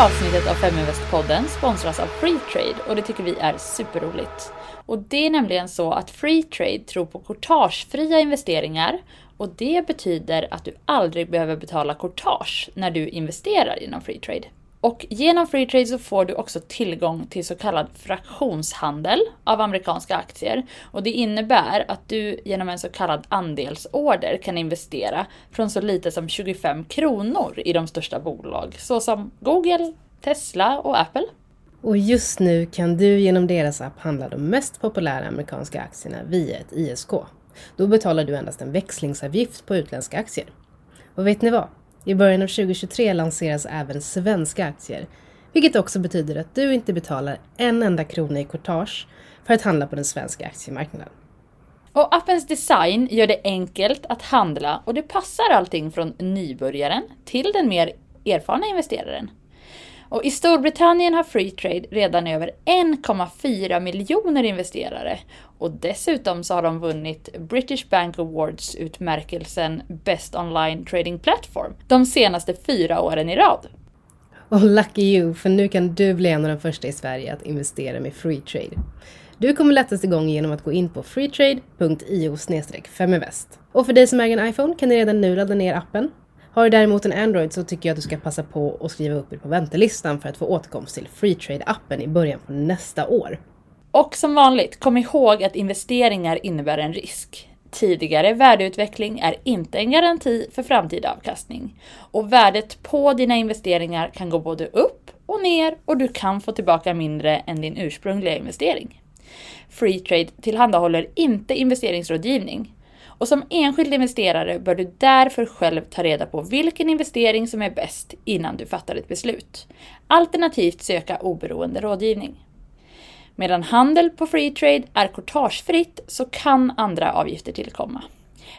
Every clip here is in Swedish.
här avsnittet av Feminvest-podden sponsras av Freetrade och det tycker vi är superroligt. Och det är nämligen så att Freetrade tror på courtagefria investeringar och det betyder att du aldrig behöver betala courtage när du investerar inom Freetrade. Och genom Freetrade så får du också tillgång till så kallad fraktionshandel av amerikanska aktier. Och det innebär att du genom en så kallad andelsorder kan investera från så lite som 25 kronor i de största bolag såsom Google, Tesla och Apple. Och just nu kan du genom deras app handla de mest populära amerikanska aktierna via ett ISK. Då betalar du endast en växlingsavgift på utländska aktier. Och vet ni vad? I början av 2023 lanseras även svenska aktier, vilket också betyder att du inte betalar en enda krona i courtage för att handla på den svenska aktiemarknaden. Och appens design gör det enkelt att handla och det passar allting från nybörjaren till den mer erfarna investeraren. Och I Storbritannien har Freetrade redan över 1,4 miljoner investerare. Och dessutom så har de vunnit British Bank Awards utmärkelsen Best Online Trading Platform de senaste fyra åren i rad. Och lucky you, för nu kan du bli en av de första i Sverige att investera med Freetrade. Du kommer lättast igång genom att gå in på freetrade.io feminvest. Och för dig som äger en iPhone kan ni redan nu ladda ner appen har du däremot en Android så tycker jag att du ska passa på att skriva upp dig på väntelistan för att få återkomst till Freetrade-appen i början på nästa år. Och som vanligt, kom ihåg att investeringar innebär en risk. Tidigare värdeutveckling är inte en garanti för framtida avkastning. Och värdet på dina investeringar kan gå både upp och ner och du kan få tillbaka mindre än din ursprungliga investering. Freetrade tillhandahåller inte investeringsrådgivning. Och som enskild investerare bör du därför själv ta reda på vilken investering som är bäst innan du fattar ett beslut. Alternativt söka oberoende rådgivning. Medan handel på Freetrade är courtagefritt så kan andra avgifter tillkomma.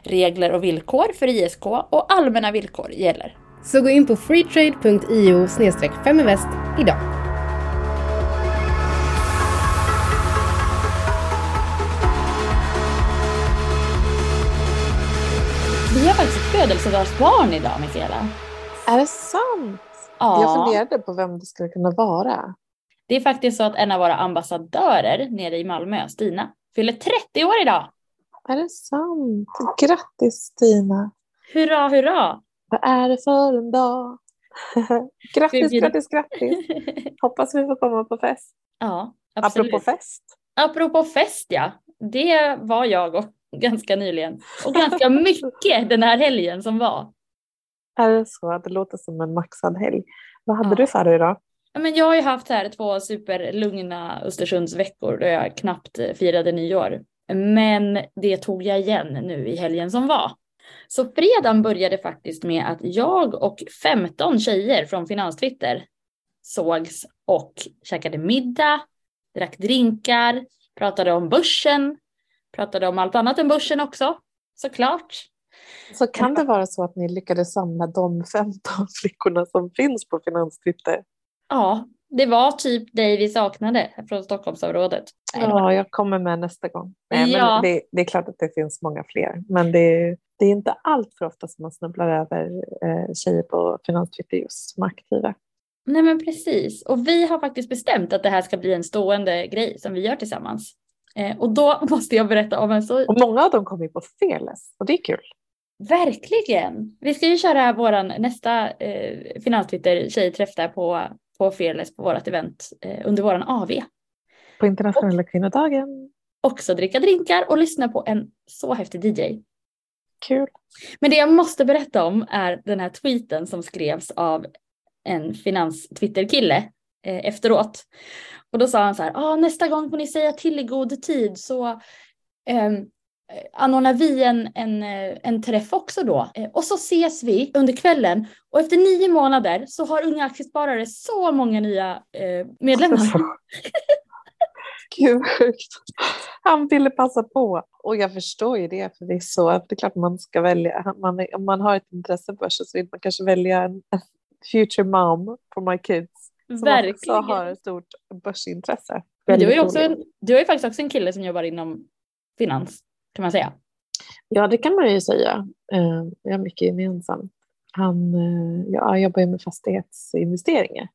Regler och villkor för ISK och allmänna villkor gäller. Så gå in på freetrade.io feminvest idag. Födelsedagsbarn idag, Mikaela. Är det sant? Ja. Jag funderade på vem det skulle kunna vara. Det är faktiskt så att en av våra ambassadörer nere i Malmö, Stina, fyller 30 år idag. Är det sant? Grattis Stina! Hurra, hurra! Vad är det för en dag? grattis, grattis, grattis! Hoppas vi får komma på fest. Ja, absolut. Apropå fest. Apropå fest, ja. Det var jag och ganska nyligen. Och ganska mycket den här helgen som var. Är det så? Det låter som en maxad helg. Vad hade ja. du för dig då? Ja, men jag har ju haft här två superlugna Östersundsveckor då jag knappt firade nyår. Men det tog jag igen nu i helgen som var. Så fredagen började faktiskt med att jag och 15 tjejer från Finanstwitter sågs och käkade middag, drack drinkar, pratade om börsen, pratade om allt annat än börsen också, såklart. Så kan det vara så att ni lyckades samla de 15 flickorna som finns på Finanstwitter? Ja, det var typ dig vi saknade från Stockholmsområdet. Ja, jag kommer med nästa gång. Nej, ja. men det, det, är klart att det finns många fler, men det, det är inte allt för ofta som man snubblar över eh, tjejer på Finanstwitter just som aktiva. Nej men precis, och vi har faktiskt bestämt att det här ska bli en stående grej som vi gör tillsammans. Eh, och då måste jag berätta om en så... Och många av dem kommer ju på Fearless och det är kul. Verkligen! Vi ska ju köra våran nästa eh, finanstwitter tjejträff där på, på Fearless på vårt event eh, under våran AV. På internationella och, kvinnodagen. Också dricka drinkar och lyssna på en så häftig DJ. Kul. Men det jag måste berätta om är den här tweeten som skrevs av en finans-Twitter-kille eh, efteråt. Och då sa han så här, ah, nästa gång får ni säga till i god tid så ehm, eh, anordnar vi en, en, eh, en träff också då. Eh, och så ses vi under kvällen och efter nio månader så har Unga Aktiesparare så många nya eh, medlemmar. Gud sjukt. Han ville passa på. Och jag förstår ju det för det är så att det är klart man ska välja. Man, om man har ett intresse för börsen så vill man kanske välja en future mom for my kids. Som Verkligen. också har ett stort börsintresse. Men du, är också en, du har ju faktiskt också en kille som jobbar inom finans kan man säga. Ja, det kan man ju säga. Eh, vi har mycket gemensamt. Han, eh, ja, jobbar ju med fastighetsinvesteringar.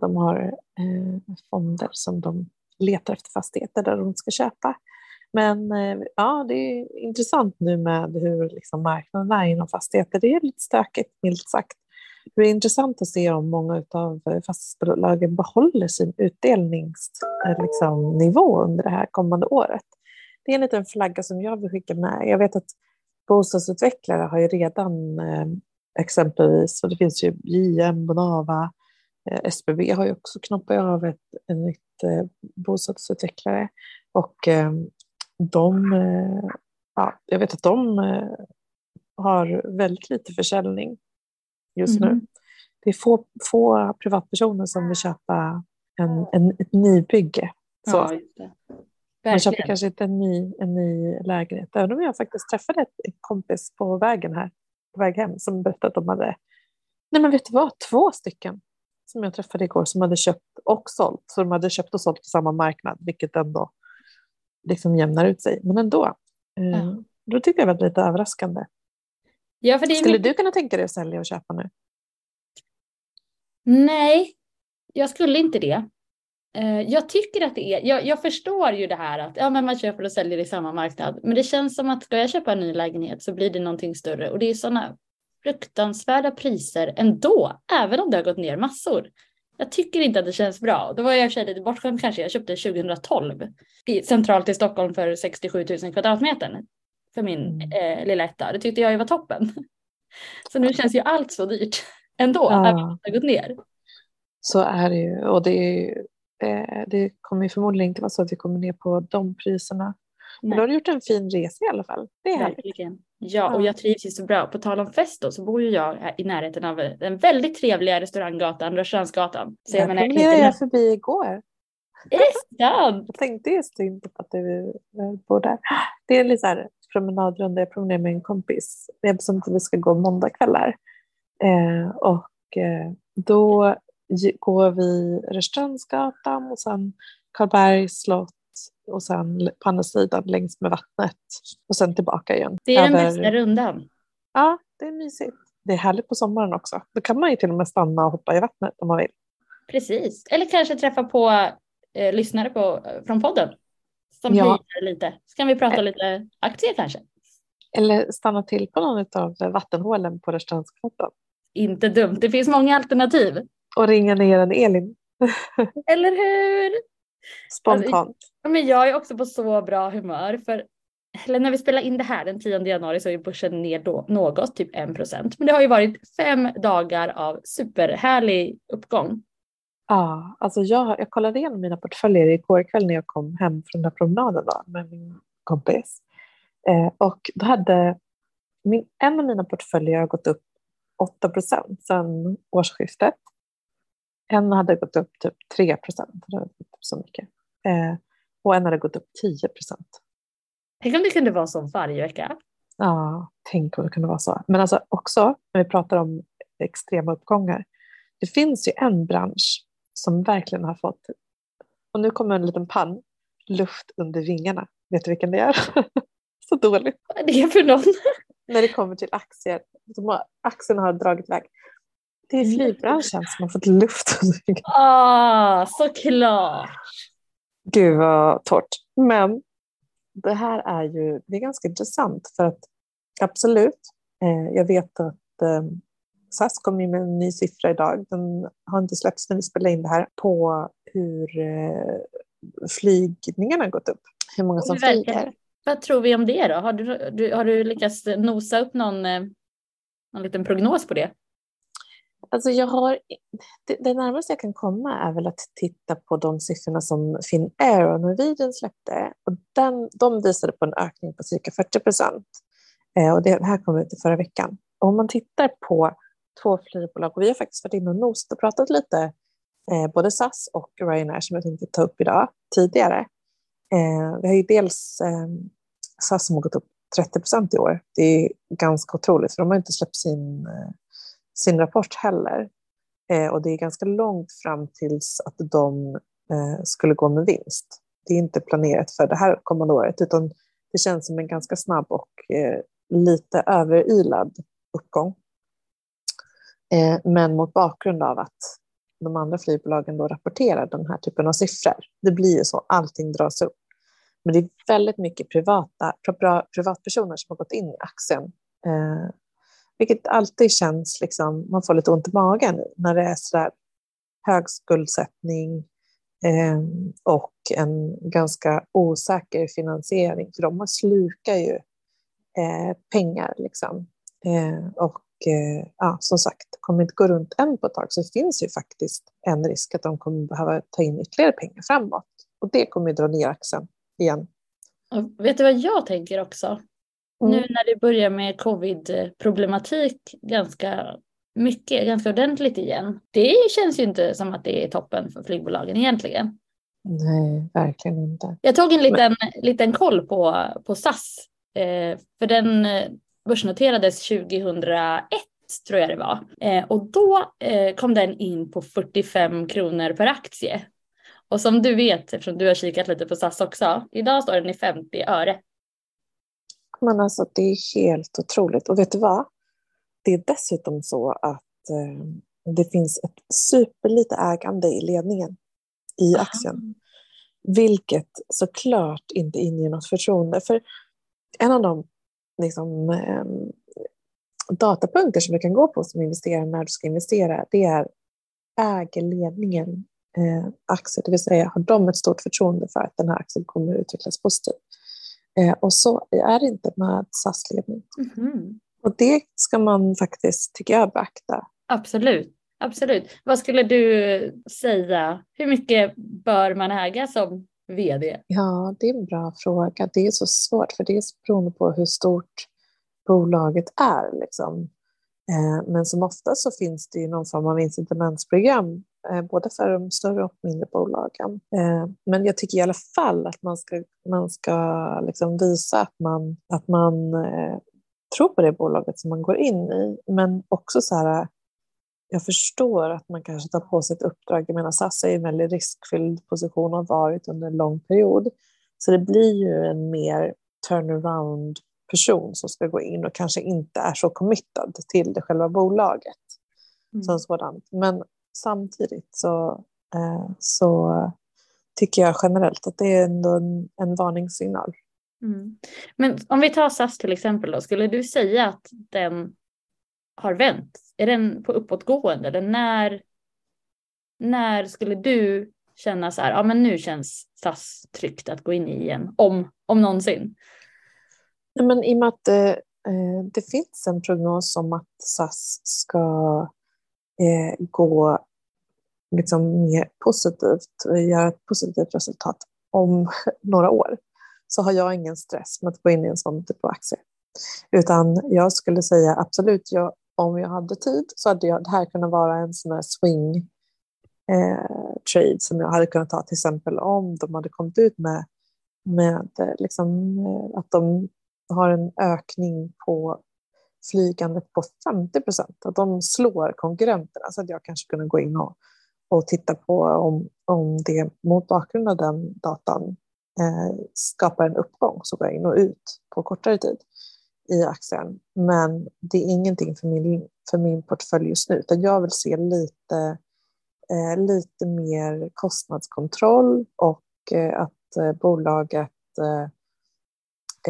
De har eh, fonder som de letar efter fastigheter där de ska köpa. Men eh, ja, det är intressant nu med hur liksom, marknaden är inom fastigheter. Det är lite stökigt, milt sagt. Det är intressant att se om många av eh, fastighetsbolagen behåller sin utdelningsnivå eh, liksom, under det här kommande året. Det är en liten flagga som jag vill skicka med. Jag vet att bostadsutvecklare har ju redan eh, exempelvis, och det finns ju JM, Bonava, SBB har ju också knoppat av ett, ett nytt bostadsutvecklare. Och de, ja, jag vet att de har väldigt lite försäljning just mm. nu. Mm-hmm. Det är få, få privatpersoner som vill köpa en, en, ett nybygge. Så. Ja, Man köper kanske inte en ny, en ny lägenhet. Även om jag faktiskt träffade en kompis på vägen här, på väg hem, som berättade att de hade, nej men vet du vad, två stycken som jag träffade igår som hade köpt och sålt. Så de hade köpt och sålt på samma marknad, vilket ändå liksom jämnar ut sig. Men ändå, eh, ja. då tycker jag det var lite överraskande. Ja, för det Skulle mycket... du kunna tänka dig att sälja och köpa nu? Nej, jag skulle inte det. Eh, jag tycker att det är, jag, jag, förstår ju det här att ja, men man köper och säljer i samma marknad. Men det känns som att ska jag köpa en ny lägenhet så blir det någonting större. Och det är sådana fruktansvärda priser ändå, även om det har gått ner massor. Jag tycker inte att det känns bra. Då var jag i och för sig lite bortskämd kanske. Jag köpte 2012 centralt i Stockholm för 67 000 kvadratmeter för min mm. eh, lilla etta. Det tyckte jag ju var toppen. Så nu känns ju allt så dyrt ändå, ja. även om det har gått ner. Så är det ju och det, är, eh, det kommer förmodligen inte vara så att vi kommer ner på de priserna. Men då har du gjort en fin resa i alla fall. Det är Verkligen. härligt. Ja, och jag trivs ju så bra. På tal om fest då, så bor ju jag i närheten av den väldigt trevliga restauranggatan, Rörstrandsgatan. Så jag menar, promenerade jag förbi igår. Är det sant? Jag tänkte just inte på att du bor där. Det är lite så här promenadrunda, jag promenerar med en kompis. Det är som att vi ska gå måndagkvällar. Eh, och eh, då går vi Rörstrandsgatan och sen Karlbergs slott och sen på andra sidan längs med vattnet och sen tillbaka igen. Det är den bästa rundan. Ja, det är mysigt. Det är härligt på sommaren också. Då kan man ju till och med stanna och hoppa i vattnet om man vill. Precis, eller kanske träffa på eh, lyssnare på, från podden som ja. lite. Så kan vi prata lite aktier kanske. Eller stanna till på någon av vattenhålen på Rörstrandsgatan. Inte dumt, det finns många alternativ. Och ringa ner en Elin. Eller hur? Spontant. Alltså, men jag är också på så bra humör för eller när vi spelar in det här den 10 januari så är börsen ner då något, typ 1 procent. Men det har ju varit fem dagar av superhärlig uppgång. Ja, alltså jag, jag kollade igenom mina portföljer igår kväll när jag kom hem från den här promenaden då, med min kompis. Eh, och då hade min, en av mina portföljer gått upp 8 procent sedan årsskiftet. En hade gått upp typ 3 procent, så mycket. Eh, och en hade gått upp 10 procent. Tänk om det kunde vara så varje vecka. Ja, tänk om det kunde vara så. Men alltså också när vi pratar om extrema uppgångar. Det finns ju en bransch som verkligen har fått, och nu kommer en liten pann, luft under vingarna. Vet du vilken det är? så dåligt. Vad är det för någon? när det kommer till aktier. Aktierna har dragit iväg. Det är flygbranschen som har fått luft under vingarna. Ah, såklart. Gud vad torrt. Men det här är ju det är ganska intressant för att absolut, eh, jag vet att eh, SAS kom med en ny siffra idag. Den har inte släppts när vi spelar in det här på hur eh, flygningarna gått upp. Hur många som flyger. Vad tror vi om det då? Har du, du, har du lyckats nosa upp någon, eh, någon liten prognos på det? Alltså jag har, det, det närmaste jag kan komma är väl att titta på de siffrorna som Finnair och Norwegian släppte. Och den, de visade på en ökning på cirka 40 procent. Eh, och det här kom ut i förra veckan. Och om man tittar på två flygbolag, och vi har faktiskt varit inne och nosat och pratat lite, eh, både SAS och Ryanair som jag tänkte ta upp idag tidigare. Eh, vi har ju dels eh, SAS som har gått upp 30 procent i år. Det är ganska otroligt, för de har inte släppt sin eh, sin rapport heller. Eh, och det är ganska långt fram tills att de eh, skulle gå med vinst. Det är inte planerat för det här kommande året, utan det känns som en ganska snabb och eh, lite överilad uppgång. Eh, men mot bakgrund av att de andra flygbolagen då rapporterar den här typen av siffror. Det blir ju så, allting dras upp. Men det är väldigt mycket privata, privatpersoner som har gått in i aktien. Eh, vilket alltid känns, liksom, man får lite ont i magen när det är så där hög skuldsättning eh, och en ganska osäker finansiering. För de slukar ju eh, pengar. Liksom. Eh, och ja, som sagt, kommer inte gå runt än på ett tag så finns ju faktiskt en risk att de kommer behöva ta in ytterligare pengar framåt. Och det kommer ju dra ner axeln igen. Och vet du vad jag tänker också? Mm. Nu när det börjar med covid-problematik ganska mycket, ganska ordentligt igen. Det känns ju inte som att det är toppen för flygbolagen egentligen. Nej, verkligen inte. Jag tog en liten, Men... liten koll på, på SAS. Eh, för den eh, börsnoterades 2001 tror jag det var. Eh, och då eh, kom den in på 45 kronor per aktie. Och som du vet, eftersom du har kikat lite på SAS också, idag står den i 50 öre. Men alltså det är helt otroligt. Och vet du vad? Det är dessutom så att eh, det finns ett superlite ägande i ledningen i aktien. Aha. Vilket såklart inte inger något förtroende. För en av de liksom, eh, datapunkter som du kan gå på som investerare när du ska investera, det är äger ledningen eh, aktier, det vill säga har de ett stort förtroende för att den här aktien kommer att utvecklas positivt. Eh, och så är det inte med SAS-ledning. Mm -hmm. Och det ska man faktiskt, tycker jag, beakta. Absolut. Absolut. Vad skulle du säga? Hur mycket bör man äga som vd? Ja, det är en bra fråga. Det är så svårt, för det är beroende på hur stort bolaget är. Liksom. Eh, men som ofta så finns det ju någon form av incitamentsprogram, eh, både för de större och mindre bolagen. Eh, men jag tycker i alla fall att man ska, man ska liksom visa att man, att man tror på det bolaget som man går in i. Men också så här, jag förstår att man kanske tar på sig ett uppdrag. Jag menar, SAS är i en väldigt riskfylld position och har varit under en lång period. Så det blir ju en mer turnaround person som ska gå in och kanske inte är så committad till det själva bolaget mm. som sådant. Men samtidigt så, eh, så tycker jag generellt att det är ändå en, en varningssignal. Mm. Men om vi tar SAS till exempel då, skulle du säga att den har vänt? Är den på uppåtgående? Eller när, när skulle du känna så här, ja men nu känns SAS tryggt att gå in i igen, om, om någonsin? Ja, men I och med att det, eh, det finns en prognos om att SAS ska eh, gå liksom mer positivt, eh, göra ett positivt resultat om några år, så har jag ingen stress med att gå in i en sån typ av aktie. Utan jag skulle säga absolut, jag, om jag hade tid så hade jag, det här kunnat vara en sån här swing eh, trade som jag hade kunnat ta till exempel om de hade kommit ut med, med eh, liksom, eh, att de har en ökning på flygandet på 50 procent. Att de slår konkurrenterna så att jag kanske kunde gå in och, och titta på om, om det mot bakgrund av den datan eh, skapar en uppgång så går jag in och ut på kortare tid i aktien. Men det är ingenting för min, för min portfölj just nu, utan jag vill se lite, eh, lite mer kostnadskontroll och eh, att eh, bolaget eh,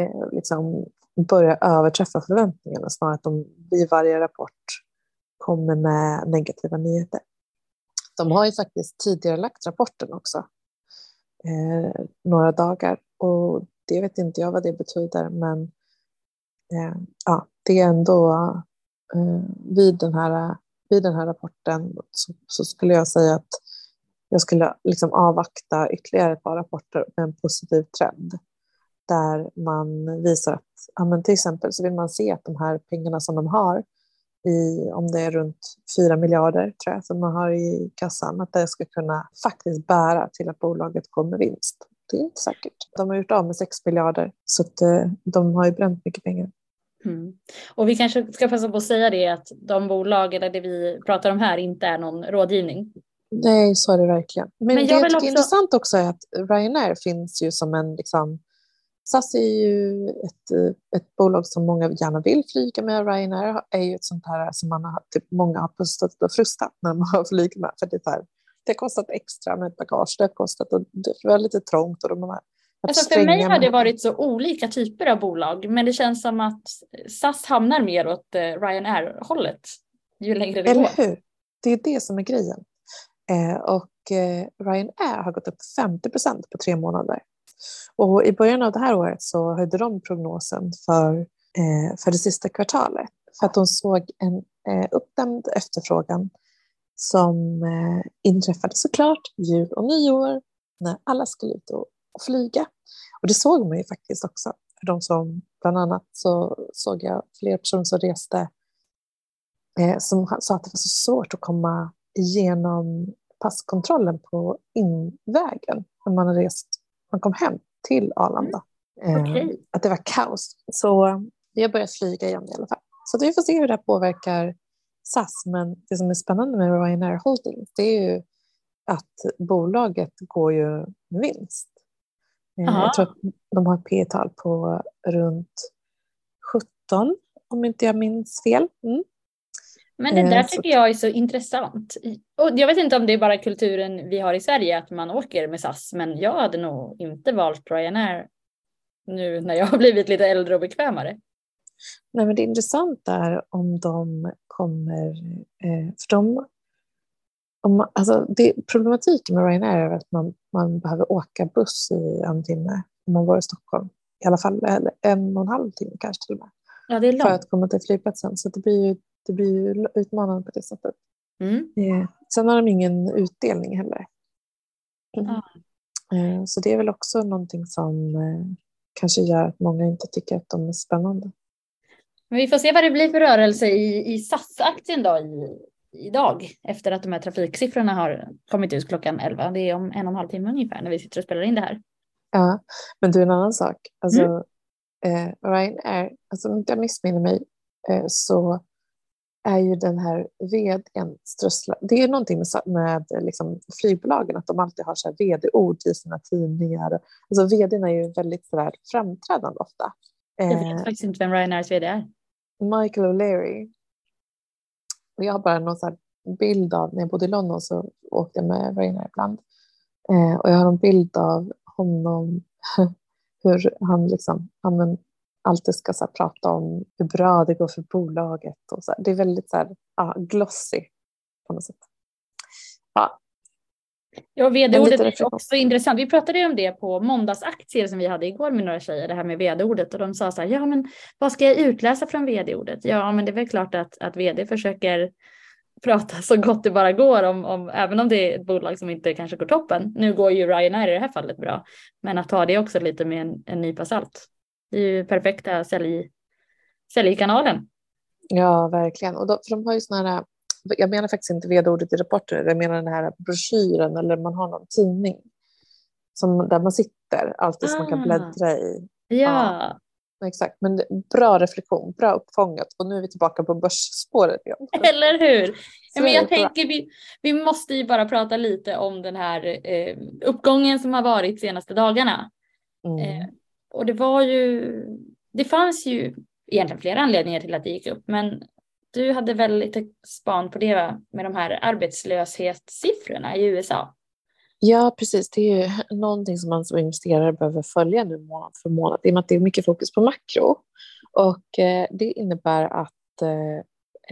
eh, liksom börjar överträffa förväntningarna snarare att de vid varje rapport kommer med negativa nyheter. De har ju faktiskt tidigare lagt rapporten också, eh, några dagar och det vet inte jag vad det betyder, men eh, Eh, ja, det är ändå eh, vid, den här, vid den här rapporten så, så skulle jag säga att jag skulle liksom avvakta ytterligare ett par rapporter med en positiv trend där man visar att ja, men till exempel så vill man se att de här pengarna som de har i, om det är runt 4 miljarder tror jag, som man har i kassan, att det ska kunna faktiskt bära till att bolaget går med vinst. Det är inte säkert. De har gjort av med 6 miljarder så att, eh, de har ju bränt mycket pengar. Mm. Och vi kanske ska passa på att säga det att de bolag eller det vi pratar om här inte är någon rådgivning. Nej, så är det verkligen. Men, Men det jag tycker också... är intressant också är att Ryanair finns ju som en liksom, SAS är ju ett, ett bolag som många gärna vill flyga med. Ryanair är ju ett sånt här som man har, typ, många har pustat och frustat när man har flugit med. För det, är här, det har kostat extra med bagage, det har kostat och det var lite trångt. Och de har alltså för mig har det varit så olika typer av bolag, men det känns som att SAS hamnar mer åt eh, Ryanair-hållet ju längre det Eller går. hur? Det är det som är grejen. Eh, och eh, Ryanair har gått upp 50 procent på tre månader. Och I början av det här året så höjde de prognosen för, eh, för det sista kvartalet för att de såg en eh, uppdämd efterfrågan som eh, inträffade såklart jul och nyår när alla skulle ut och, och flyga. Och det såg man ju faktiskt också. För de som, bland annat så såg jag fler personer som reste eh, som sa att det var så svårt att komma igenom passkontrollen på invägen när man rest, man kom hem till Arlanda. Mm. Okay. Eh, att det var kaos. Så vi har börjat flyga igen i alla fall. Så vi får se hur det påverkar SAS. Men det som är spännande med Ryanair Holdings det är ju att bolaget går ju med vinst. Eh, Aha. Jag tror att de har ett P tal på runt 17 om inte jag minns fel. Mm. Men det där eh, tycker jag är så intressant. Och jag vet inte om det är bara kulturen vi har i Sverige att man åker med SAS, men jag hade nog inte valt Ryanair nu när jag har blivit lite äldre och bekvämare. Nej, men det intressanta är om de kommer, eh, för de, om, alltså det, problematiken med Ryanair är att man, man behöver åka buss i en timme om man var i Stockholm. I alla fall eller en och en halv timme kanske till och med. Ja, det är långt. För att komma till flygplatsen. Så det blir ju det blir ju utmanande på det sättet. Mm. Eh, sen har de ingen utdelning heller. Mm. Eh, så det är väl också någonting som eh, kanske gör att många inte tycker att de är spännande. Men vi får se vad det blir för rörelse i, i SAS-aktien då i, idag efter att de här trafiksiffrorna har kommit ut klockan 11. Det är om en och en halv timme ungefär när vi sitter och spelar in det här. Ja, men du en annan sak. Alltså, mm. eh, Ryanair, alltså om inte jag missminner mig eh, så är ju den här vdn strössla. Det är någonting med, med liksom flygbolagen att de alltid har så här vd-ord i sina tidningar. Alltså vdn är ju väldigt så där framträdande ofta. Jag vet faktiskt inte vem Ryanairs vd är. Michael O'Leary. Och jag har bara någon så bild av, när jag bodde i London så åkte jag med Ryanair ibland. Eh, och jag har en bild av honom, hur han liksom, han alltid ska så prata om hur bra det går för bolaget. Och så här. Det är väldigt så här, ah, glossy på något sätt. Ja. Ja, vd-ordet är också intressant. Vi pratade ju om det på måndagsaktier som vi hade igår med några tjejer, det här med vd-ordet. Och de sa så här, ja men vad ska jag utläsa från vd-ordet? Ja, men det är väl klart att, att vd försöker prata så gott det bara går om, om, även om det är ett bolag som inte kanske går toppen. Nu går ju Ryanair i det här fallet bra, men att ta det också lite med en, en nypa salt. Det är ju perfekta sälj, säljkanalen. Ja, verkligen. Och då, för de har ju såna här, jag menar faktiskt inte vd-ordet i rapporter, jag menar den här broschyren eller man har någon tidning som, där man sitter alltid ah. som man kan ah. bläddra i. Ja. ja. Exakt, men bra reflektion, bra uppfångat och nu är vi tillbaka på börsspåret igen. Eller hur? Ja, men jag tänker vi, vi måste ju bara prata lite om den här eh, uppgången som har varit senaste dagarna. Mm. Eh, och det var ju, det fanns ju egentligen flera anledningar till att det gick upp, men du hade väl lite span på det va? med de här arbetslöshetssiffrorna i USA? Ja, precis. Det är ju någonting som man som investerare behöver följa nu månad för månad i och med att det är mycket fokus på makro. Och eh, det innebär att eh,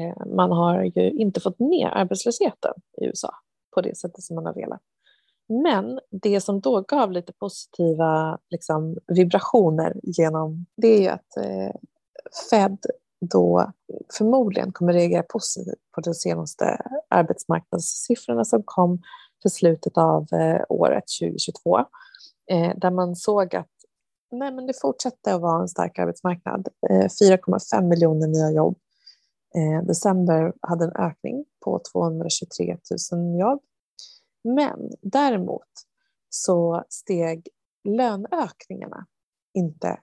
eh man har ju inte fått ner arbetslösheten i USA på det sättet som man har velat. Men det som då gav lite positiva liksom, vibrationer genom det är ju att eh, Fed då förmodligen kommer reagera positivt på de senaste arbetsmarknadssiffrorna som kom för slutet av eh, året 2022. Eh, där man såg att nej, men det fortsatte att vara en stark arbetsmarknad. Eh, 4,5 miljoner nya jobb. December hade en ökning på 223 000 jobb men däremot så steg löneökningarna inte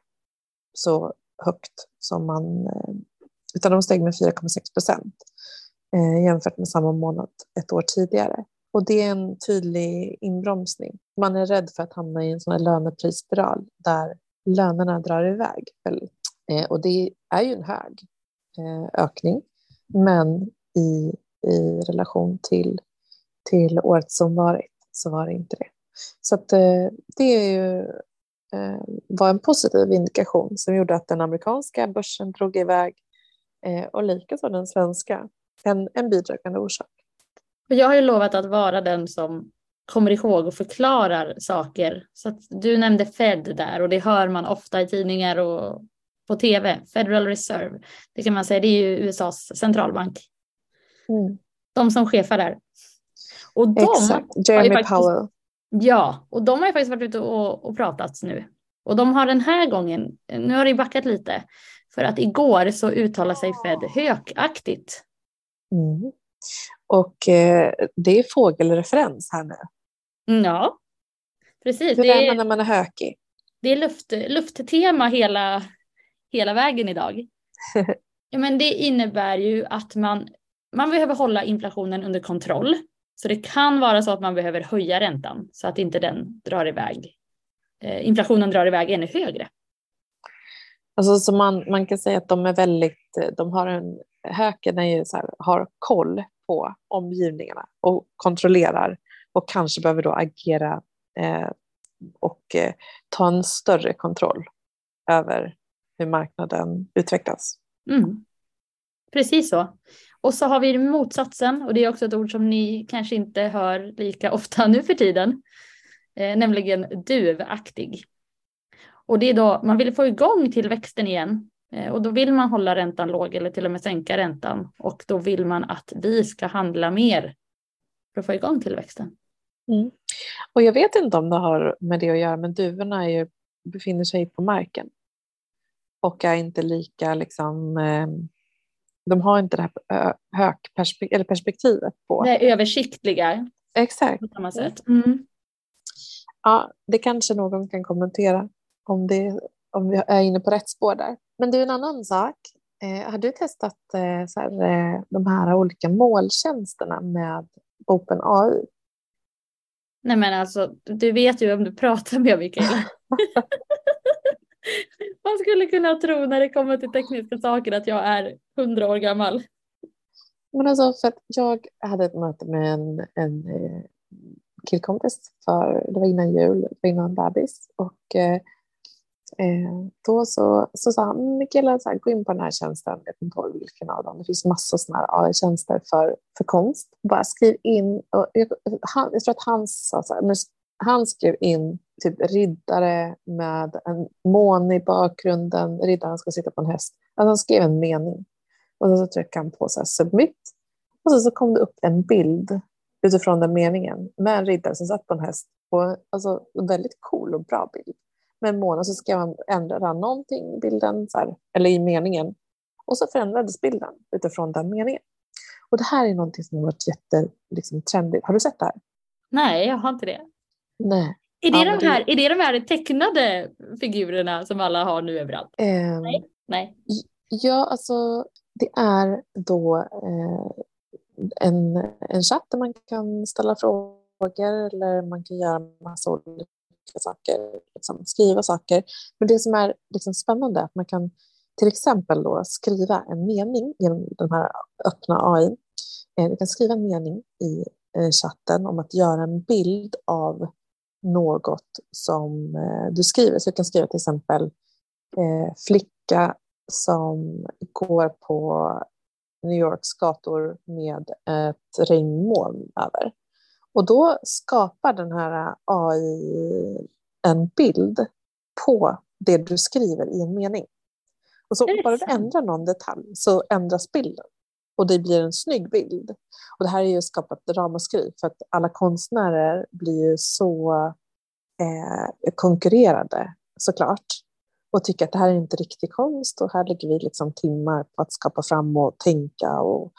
så högt som man, utan de steg med 4,6 procent eh, jämfört med samma månad ett år tidigare. Och det är en tydlig inbromsning. Man är rädd för att hamna i en sån här löneprisspiral där lönerna drar iväg. Eh, och det är ju en hög eh, ökning, men i, i relation till, till året som varit så var det inte det. Så att, eh, det är ju, eh, var en positiv indikation som gjorde att den amerikanska börsen drog iväg och likaså den svenska. En, en bidragande orsak. Jag har ju lovat att vara den som kommer ihåg och förklarar saker. Så du nämnde Fed där och det hör man ofta i tidningar och på tv. Federal Reserve, det kan man säga, det är ju USAs centralbank. Mm. De som chefar där. Och de Exakt, Jeremy faktiskt, Powell. Ja, och de har ju faktiskt varit ute och, och pratat nu. Och de har den här gången, nu har det backat lite, för att igår så uttalade sig Fed hökaktigt. Mm. Och eh, det är fågelreferens här nu. Mm, ja, precis. Hur är man när man är hökig? Det är luft, lufttema hela, hela vägen idag. ja, men det innebär ju att man, man behöver hålla inflationen under kontroll. Så det kan vara så att man behöver höja räntan så att inte den drar iväg. Eh, inflationen drar iväg ännu högre. Alltså, så man, man kan säga att de är väldigt, de har en, höken är ju så här, har koll på omgivningarna och kontrollerar och kanske behöver då agera eh, och eh, ta en större kontroll över hur marknaden utvecklas. Mm. Precis så. Och så har vi motsatsen och det är också ett ord som ni kanske inte hör lika ofta nu för tiden, eh, nämligen duvaktig. Och det är då man vill få igång tillväxten igen eh, och då vill man hålla räntan låg eller till och med sänka räntan och då vill man att vi ska handla mer för att få igång tillväxten. Mm. Och jag vet inte om det har med det att göra, men duvorna är ju, befinner sig på marken och är inte lika liksom, eh, de har inte det här högperspektiv, eller perspektivet på. Det översiktliga. Exakt. På samma sätt. Mm. Ja, det kanske någon kan kommentera om, det, om vi är inne på rätt spår där. Men du, en annan sak. Eh, har du testat eh, så här, eh, de här olika måltjänsterna med OpenAI? Nej men alltså, du vet ju om du pratar med Mikaela. Man skulle kunna tro när det kommer till tekniska saker att jag är hundra år gammal. Men alltså för att jag hade ett möte med en, en eh, killkompis för det var innan jul, det var innan bebis och eh, då så, så sa han, mm, Mikaela, så här, gå in på den här tjänsten, jag vet inte vilken av dem, det finns massor av sådana här AI-tjänster för, för konst. Bara skriv in, och jag, han, jag tror att han sa så här, men han skrev in typ riddare med en måne i bakgrunden, riddaren ska sitta på en häst. Alltså han skrev en mening och så tryckte han på så här, submit och så, så kom det upp en bild utifrån den meningen med en riddare som satt på en häst. Och, alltså, en väldigt cool och bra bild. Med en månad så ska man ändra någonting i bilden, så här, eller i meningen. Och så förändrades bilden utifrån den meningen. Och det här är någonting som har varit jättetrendigt. Liksom, har du sett det här? Nej, jag har inte det. Nej. Är det, ja, de här, det... är det de här tecknade figurerna som alla har nu överallt? Um, Nej. Nej. Ja, alltså det är då eh, en, en chatt där man kan ställa frågor eller man kan göra massa olika saker, liksom, skriva saker. Men det som är liksom spännande är att man kan till exempel då skriva en mening genom den här öppna AI. Eh, du kan skriva en mening i eh, chatten om att göra en bild av något som eh, du skriver. Så du kan skriva till exempel flicka som går på New Yorks gator med ett regnmoln över. Och då skapar den här AI en bild på det du skriver i en mening. Och så bara du ändrar någon detalj så ändras bilden. Och det blir en snygg bild. Och det här är ju skapat ramaskri för att alla konstnärer blir ju så eh, konkurrerade såklart. Och tycker att det här är inte riktig konst och här lägger vi liksom timmar på att skapa fram och tänka och,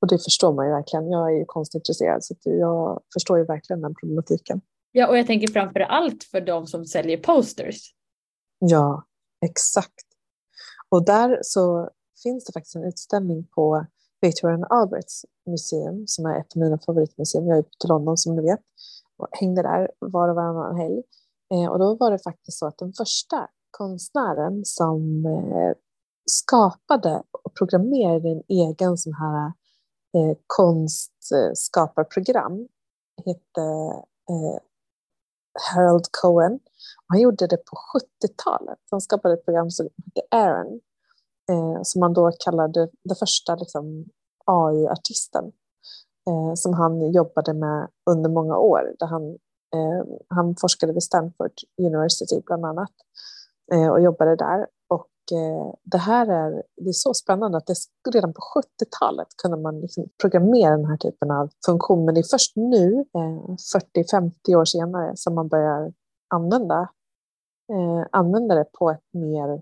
och det förstår man ju verkligen. Jag är ju konstintresserad så jag förstår ju verkligen den problematiken. Ja, och jag tänker framför allt för de som säljer posters. Ja, exakt. Och där så finns det faktiskt en utställning på Victoria and Alberts museum som är ett av mina favoritmuseum. Jag är till London som ni vet och hängde där var och varannan helg. Eh, och då var det faktiskt så att den första konstnären som eh, skapade och programmerade en egen sån här eh, konstskaparprogram. hette eh, Harold Cohen. Han gjorde det på 70-talet. Han skapade ett program som hette Aaron eh, som man då kallade det första liksom, AI-artisten eh, som han jobbade med under många år. Där han, eh, han forskade vid Stanford University bland annat eh, och jobbade där. Eh, det här är, det är så spännande att det, redan på 70-talet kunde man liksom programmera den här typen av funktion. Men det är först nu, 40-50 eh, år senare, som man börjar använda, använda det på ett mer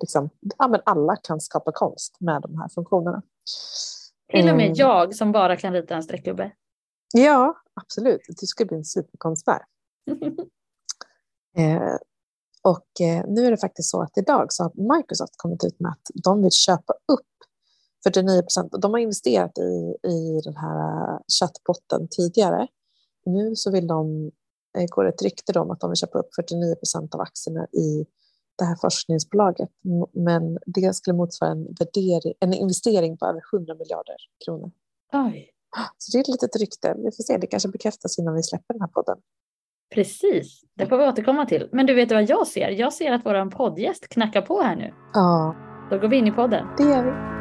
liksom, ja, men alla kan skapa konst med de här funktionerna. Till och med jag som bara kan rita en streckgubbe. Ja, absolut. Du ska bli en superkonstnär. och eh, nu är det faktiskt så att idag så har Microsoft kommit ut med att de vill köpa upp 49 procent. De har investerat i, i den här eh, chattbotten tidigare. Nu så vill de, eh, går ett rykte om att de vill köpa upp 49 procent av aktierna i det här forskningsbolaget. Men det skulle motsvara en, värdering, en investering på över 100 miljarder kronor. Oj. Så det är ett litet rykte. Vi får se, det kanske bekräftas innan vi släpper den här podden. Precis, det får vi återkomma till. Men du vet vad jag ser? Jag ser att vår poddgäst knackar på här nu. Ja. Då går vi in i podden. Det gör vi.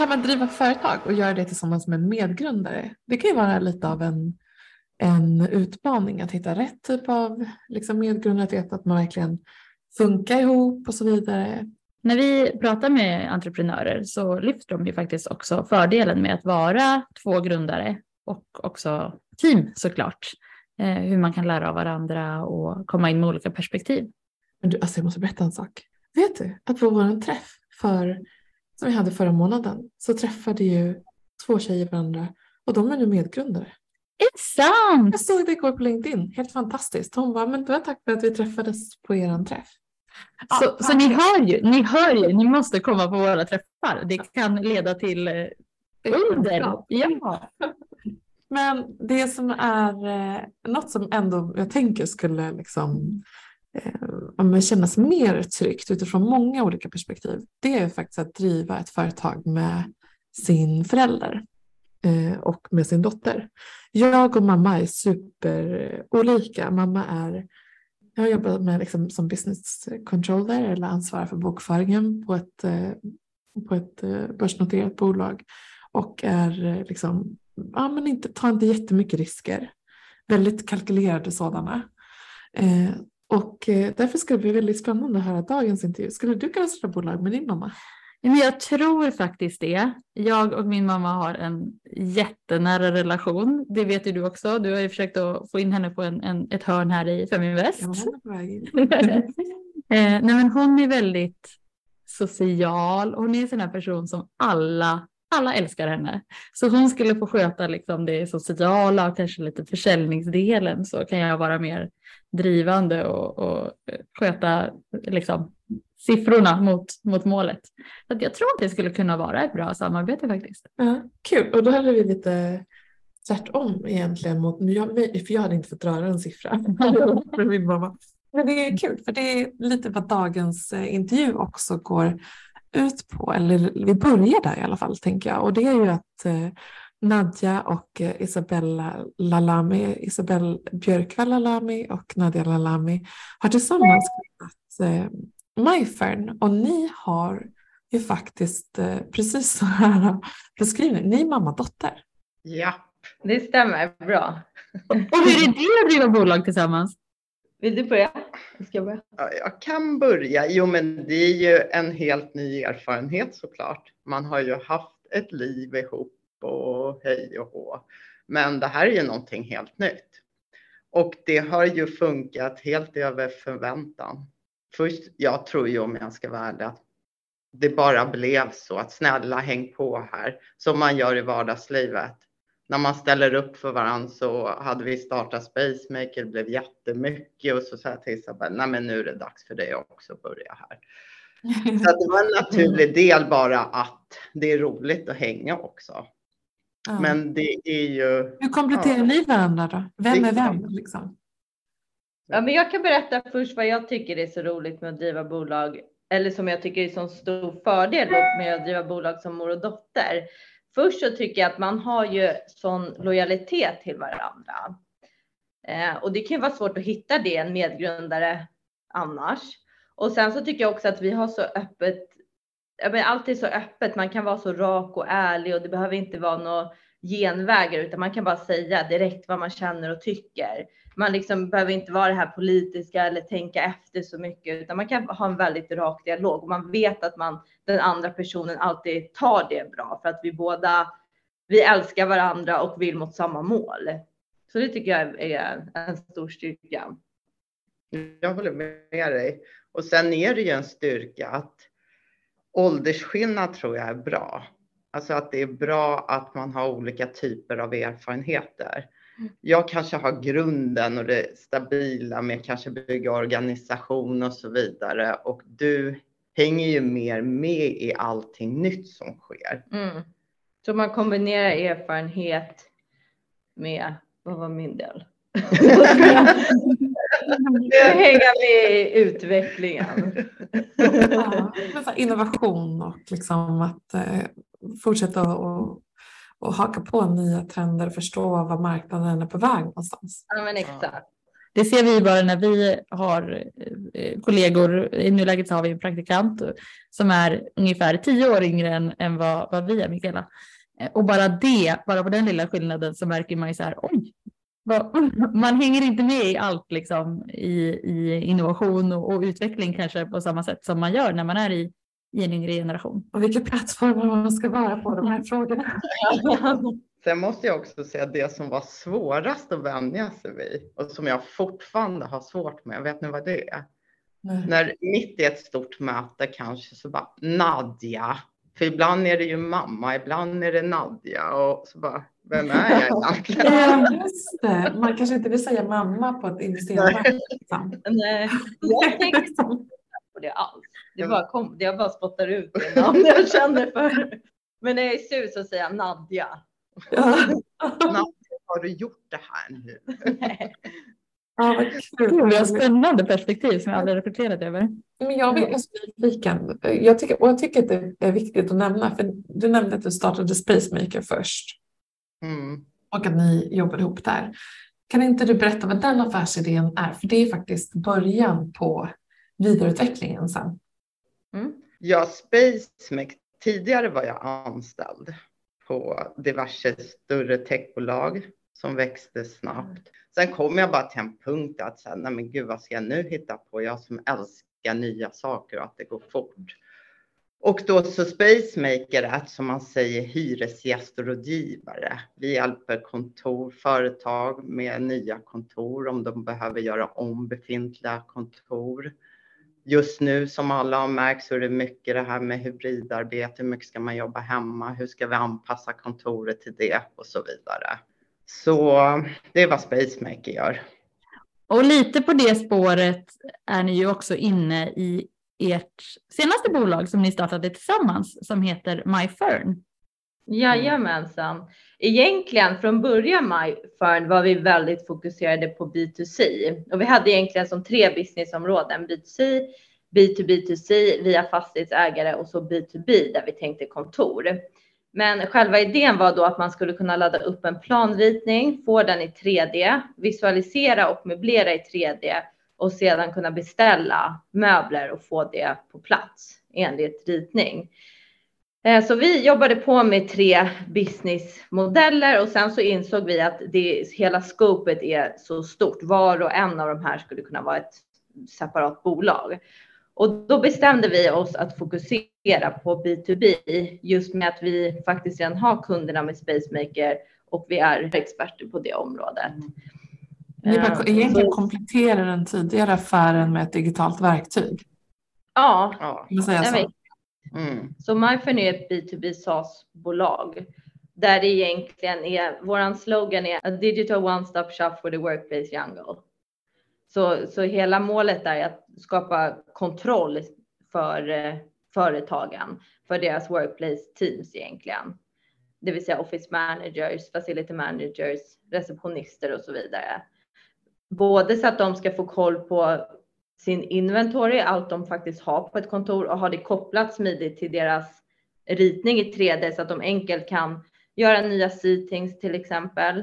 här med att driva företag och göra det tillsammans med en medgrundare, det kan ju vara lite av en, en utmaning att hitta rätt typ av liksom veta att man verkligen funkar ihop och så vidare. När vi pratar med entreprenörer så lyfter de ju faktiskt också fördelen med att vara två grundare och också team såklart. Eh, hur man kan lära av varandra och komma in med olika perspektiv. Men du, alltså jag måste berätta en sak. Vet du att på vår träff för som vi hade förra månaden så träffade ju två tjejer varandra och de är nu medgrundare. Är det sant? Jag såg det igår på LinkedIn. Helt fantastiskt. Hon bara, men det var tack för att vi träffades på er träff. Så, ja, så ni hör ju, ni hör ju, ni måste komma på våra träffar. Det kan leda till eh, under. Ja. Men det som är eh, något som ändå jag tänker skulle liksom eh, kännas mer tryggt utifrån många olika perspektiv. Det är faktiskt att driva ett företag med sin förälder Eh, och med sin dotter. Jag och mamma är superolika. Mamma är jag har jobbat med liksom, som business controller eller ansvarar för bokföringen på ett, eh, på ett eh, börsnoterat bolag och är eh, liksom, ja, men inte, tar inte jättemycket risker. Väldigt kalkylerade sådana. Eh, och eh, därför ska det bli väldigt spännande att höra dagens intervju. Skulle du kunna starta bolag med din mamma? Jag tror faktiskt det. Jag och min mamma har en jättenära relation. Det vet ju du också. Du har ju försökt att få in henne på en, en ett hörn här i Feminvest. Ja, eh, nej, men hon är väldigt social. Hon är en sån här person som alla alla älskar henne. Så hon skulle få sköta liksom det sociala och kanske lite försäljningsdelen så kan jag vara mer drivande och, och sköta liksom, siffrorna mot, mot målet. Så jag tror att det skulle kunna vara ett bra samarbete faktiskt. Ja, kul, och då hade vi lite tvärtom egentligen mot, för jag hade inte fått röra en siffra med min mamma. Men det är kul för det är lite vad dagens eh, intervju också går ut på, eller vi börjar där i alla fall tänker jag. Och det är ju att eh, Nadja och eh, Isabella Lalami, Isabelle Björkvall Lalami och Nadja Lalami har tillsammans eh, MyFern och ni har ju faktiskt eh, precis så här beskrivning. Ni är mamma dotter. Ja, det stämmer bra. Och hur är det att driva bolag tillsammans? Vill du börja? Ska jag börja? Ja, jag kan börja. Jo, men det är ju en helt ny erfarenhet såklart. Man har ju haft ett liv ihop och hej och hå. Men det här är ju någonting helt nytt. Och det har ju funkat helt över förväntan. Först, jag tror ju om jag ska vara ärlig att det bara blev så att snälla häng på här som man gör i vardagslivet när man ställer upp för varandra så hade vi startat Spacemaker, det blev jättemycket och så sa jag till Isabel, nej men nu är det dags för dig också att börja här. Så det var en naturlig del bara att det är roligt att hänga också. Ja. Men det är ju... Hur kompletterar ja. ni varandra då? Vem är vem? Liksom? Ja, men jag kan berätta först vad jag tycker är så roligt med att driva bolag eller som jag tycker är så stor fördel med att driva bolag som mor och dotter. Först så tycker jag att man har ju sån lojalitet till varandra. Eh, och det kan ju vara svårt att hitta det en medgrundare annars. Och sen så tycker jag också att vi har så öppet, men allt är så öppet, man kan vara så rak och ärlig och det behöver inte vara några genvägar utan man kan bara säga direkt vad man känner och tycker. Man liksom behöver inte vara det här politiska eller tänka efter så mycket utan man kan ha en väldigt rak dialog och man vet att man, den andra personen alltid tar det bra för att vi båda, vi älskar varandra och vill mot samma mål. Så det tycker jag är en stor styrka. Jag håller med dig. Och sen är det ju en styrka att åldersskillnad tror jag är bra. Alltså att det är bra att man har olika typer av erfarenheter. Jag kanske har grunden och det stabila med kanske bygga organisation och så vidare och du hänger ju mer med i allting nytt som sker. Mm. Så man kombinerar erfarenhet med, vad var min del? Hänga med i utvecklingen. ja, innovation och liksom att eh, fortsätta och, och haka på nya trender och förstå vad marknaden är på väg någonstans. Ja, men exakt. Det ser vi bara när vi har eh, kollegor. I nuläget har vi en praktikant som är ungefär tio år yngre än, än vad, vad vi är, Mikaela. Eh, och bara det, bara på den lilla skillnaden så märker man ju så här, oj, man hänger inte med i allt liksom i, i innovation och, och, utveckling kanske på samma sätt som man gör när man är i, i en yngre generation. Och vilka plattformar man ska vara på de här frågorna. Sen måste jag också säga det som var svårast att vänja sig vid och som jag fortfarande har svårt med. Vet ni vad det är? Mm. När mitt i ett stort möte kanske så bara Nadja. För ibland är det ju mamma, ibland är det Nadja och så bara vem är jag egentligen? Ja, just det. Man kanske inte vill säga mamma på ett investeringsmöte. Nej, jag tänkte inte på det alls. Det bara kom, jag bara spottar ut det namn jag känner för. Men när jag är sur så säger jag Nadja. Ja. Nadja, har du gjort det här nu? Ja, vad kul. Vi har spännande perspektiv som jag aldrig reflekterat över. Men jag vill nyfiken. Jag tycker, och jag tycker att det är viktigt att nämna, för du nämnde att du startade Spacemaker först. Mm. Och att ni jobbar ihop där. Kan inte du berätta vad den affärsidén är? För det är faktiskt början på vidareutvecklingen sen. Mm. Ja, SpaceMac. Tidigare var jag anställd på diverse större techbolag som växte snabbt. Sen kom jag bara till en punkt att säga, nej men gud vad ska jag nu hitta på? Jag som älskar nya saker och att det går fort. Och då så Spacemaker är som man säger hyresgästrådgivare. Vi hjälper kontor, företag med nya kontor om de behöver göra om befintliga kontor. Just nu som alla har märkt så är det mycket det här med hybridarbete. Hur mycket ska man jobba hemma? Hur ska vi anpassa kontoret till det och så vidare. Så det är vad Spacemaker gör. Och lite på det spåret är ni ju också inne i ert senaste bolag som ni startade tillsammans som heter MyFern. Jajamensan. Egentligen från början MyFern var vi väldigt fokuserade på B2C och vi hade egentligen som tre businessområden B2C, B2B2C via fastighetsägare och så B2B där vi tänkte kontor. Men själva idén var då att man skulle kunna ladda upp en planritning, få den i 3D, visualisera och möblera i 3D och sedan kunna beställa möbler och få det på plats enligt ritning. Eh, så vi jobbade på med tre businessmodeller och sen så insåg vi att det, hela scopet är så stort. Var och en av de här skulle kunna vara ett separat bolag. Och då bestämde vi oss att fokusera på B2B just med att vi faktiskt redan har kunderna med Spacemaker och vi är experter på det området. Ni bara egentligen kompletterar den tidigare affären med ett digitalt verktyg. Ja, ja. Säga så. Mm. Så MyFen är ett B2B SaaS-bolag där det egentligen är, våran slogan är a digital one-stop shop for the workplace jungle. Så, så hela målet är att skapa kontroll för eh, företagen, för deras workplace teams egentligen. Det vill säga office managers, facility managers, receptionister och så vidare. Både så att de ska få koll på sin inventory, allt de faktiskt har på ett kontor och ha det kopplat smidigt till deras ritning i 3D så att de enkelt kan göra nya seatings till exempel.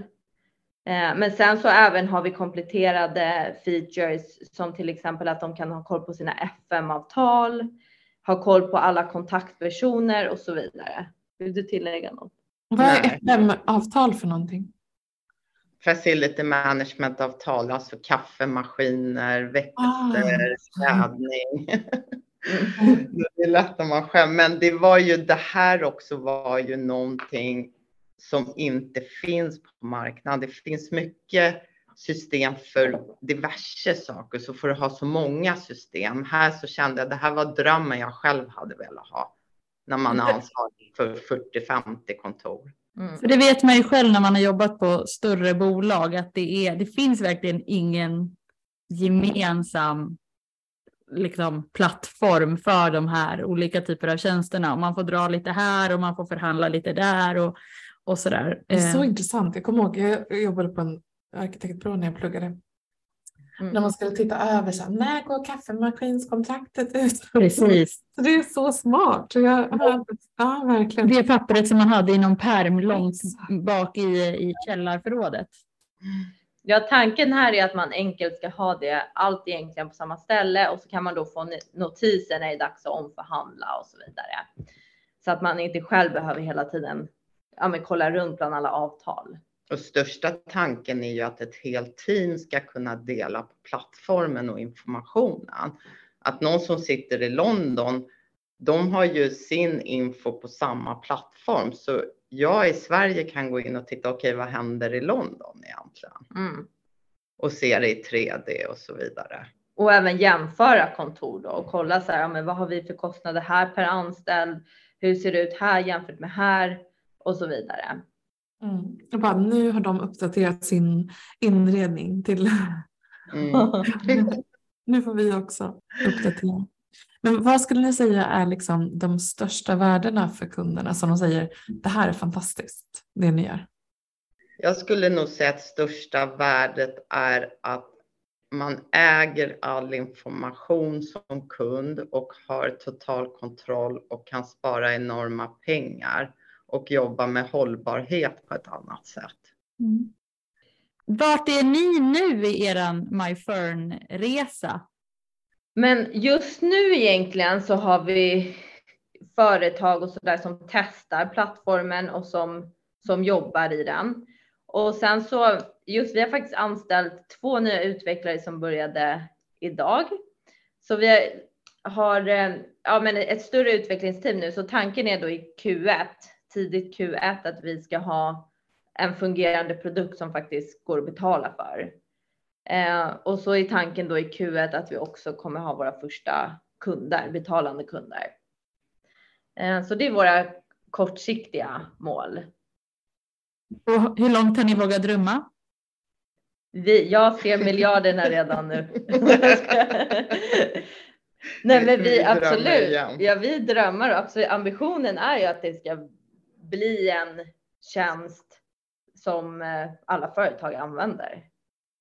Eh, men sen så även har vi kompletterade features som till exempel att de kan ha koll på sina FM-avtal, ha koll på alla kontaktpersoner och så vidare. Vill du tillägga något? Vad är FM-avtal för någonting? Facility management-avtal, alltså kaffemaskiner, växter, ah. städning. Mm. det är lätt om man själv, men det var ju det här också var ju någonting som inte finns på marknaden. Det finns mycket system för diverse saker, så får du ha så många system. Här så kände jag att det här var drömmen jag själv hade velat ha när man är ansvarig för 40-50 kontor. Mm. För det vet man ju själv när man har jobbat på större bolag att det, är, det finns verkligen ingen gemensam liksom, plattform för de här olika typer av tjänsterna. Och man får dra lite här och man får förhandla lite där och, och sådär. Det är så eh. intressant. Jag kommer ihåg, jag jobbade på en arkitektbyrå när jag pluggade. Mm. När man skulle titta över, så här, när går kaffemaskinskontraktet ut? Precis. Så det är så smart. Jag, ja, verkligen. Det pappret som man hade i någon perm långt bak i, i källarförrådet. Ja, tanken här är att man enkelt ska ha det allt egentligen på samma ställe och så kan man då få notiser när det är dags att omförhandla och så vidare. Så att man inte själv behöver hela tiden ja, men kolla runt bland alla avtal. Och största tanken är ju att ett helt team ska kunna dela på plattformen och informationen. Att någon som sitter i London, de har ju sin info på samma plattform. Så jag i Sverige kan gå in och titta, okej, okay, vad händer i London egentligen? Mm. Och se det i 3D och så vidare. Och även jämföra kontor då och kolla så här, ja, men vad har vi för kostnader här per anställd? Hur ser det ut här jämfört med här? Och så vidare. Mm. Jag bara, nu har de uppdaterat sin inredning till... Mm. nu får vi också uppdatera. Men vad skulle ni säga är liksom de största värdena för kunderna som de säger, det här är fantastiskt, det ni gör? Jag skulle nog säga att största värdet är att man äger all information som kund och har total kontroll och kan spara enorma pengar och jobba med hållbarhet på ett annat sätt. Mm. Vart är ni nu i er MyFern-resa? Men just nu egentligen så har vi företag och så där som testar plattformen och som, som jobbar i den. Och sen så just vi har faktiskt anställt två nya utvecklare som började idag. Så vi har eh, ja, men ett större utvecklingsteam nu, så tanken är då i Q1 tidigt Q1 att vi ska ha en fungerande produkt som faktiskt går att betala för. Eh, och så är tanken då i Q1 att vi också kommer ha våra första kunder, betalande kunder. Eh, så det är våra kortsiktiga mål. Och hur långt har ni vågat drömma? Vi, jag ser miljarderna redan nu. Nej, men vi absolut. Ja, vi drömmar och absolut. Ambitionen är ju att det ska bli en tjänst som eh, alla företag använder.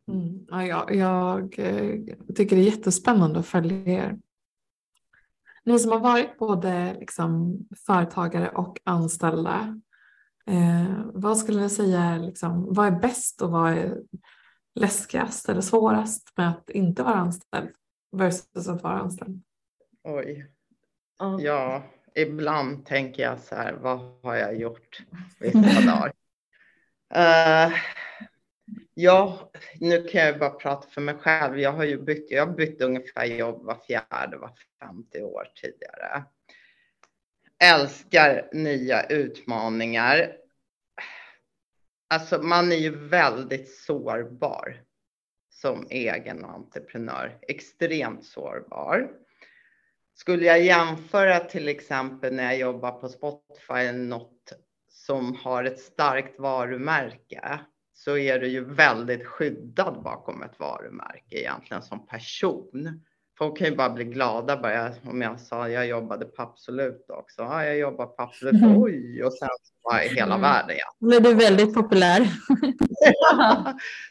Mm. Ja, jag, jag eh, tycker det är jättespännande att följa er. Ni som har varit både liksom, företagare och anställda, eh, vad skulle ni säga, liksom, vad är bäst och vad är läskigast eller svårast med att inte vara anställd versus att vara anställd? Oj. Ja, ibland tänker jag så här, vad har jag gjort vissa dagar? Uh, ja, nu kan jag bara prata för mig själv. Jag har ju bytt, jag har bytt ungefär jobb var fjärde, var femte år tidigare. Älskar nya utmaningar. Alltså man är ju väldigt sårbar som egen entreprenör. Extremt sårbar. Skulle jag jämföra till exempel när jag jobbar på Spotify, något som har ett starkt varumärke, så är du ju väldigt skyddad bakom ett varumärke egentligen som person folk kan ju bara bli glada bara om jag sa jag jobbade på Absolut också. Ja, jag jobbar på Absolut. Mm. Oj, och sen var i hela mm. världen. Ja. Men du är väldigt populär.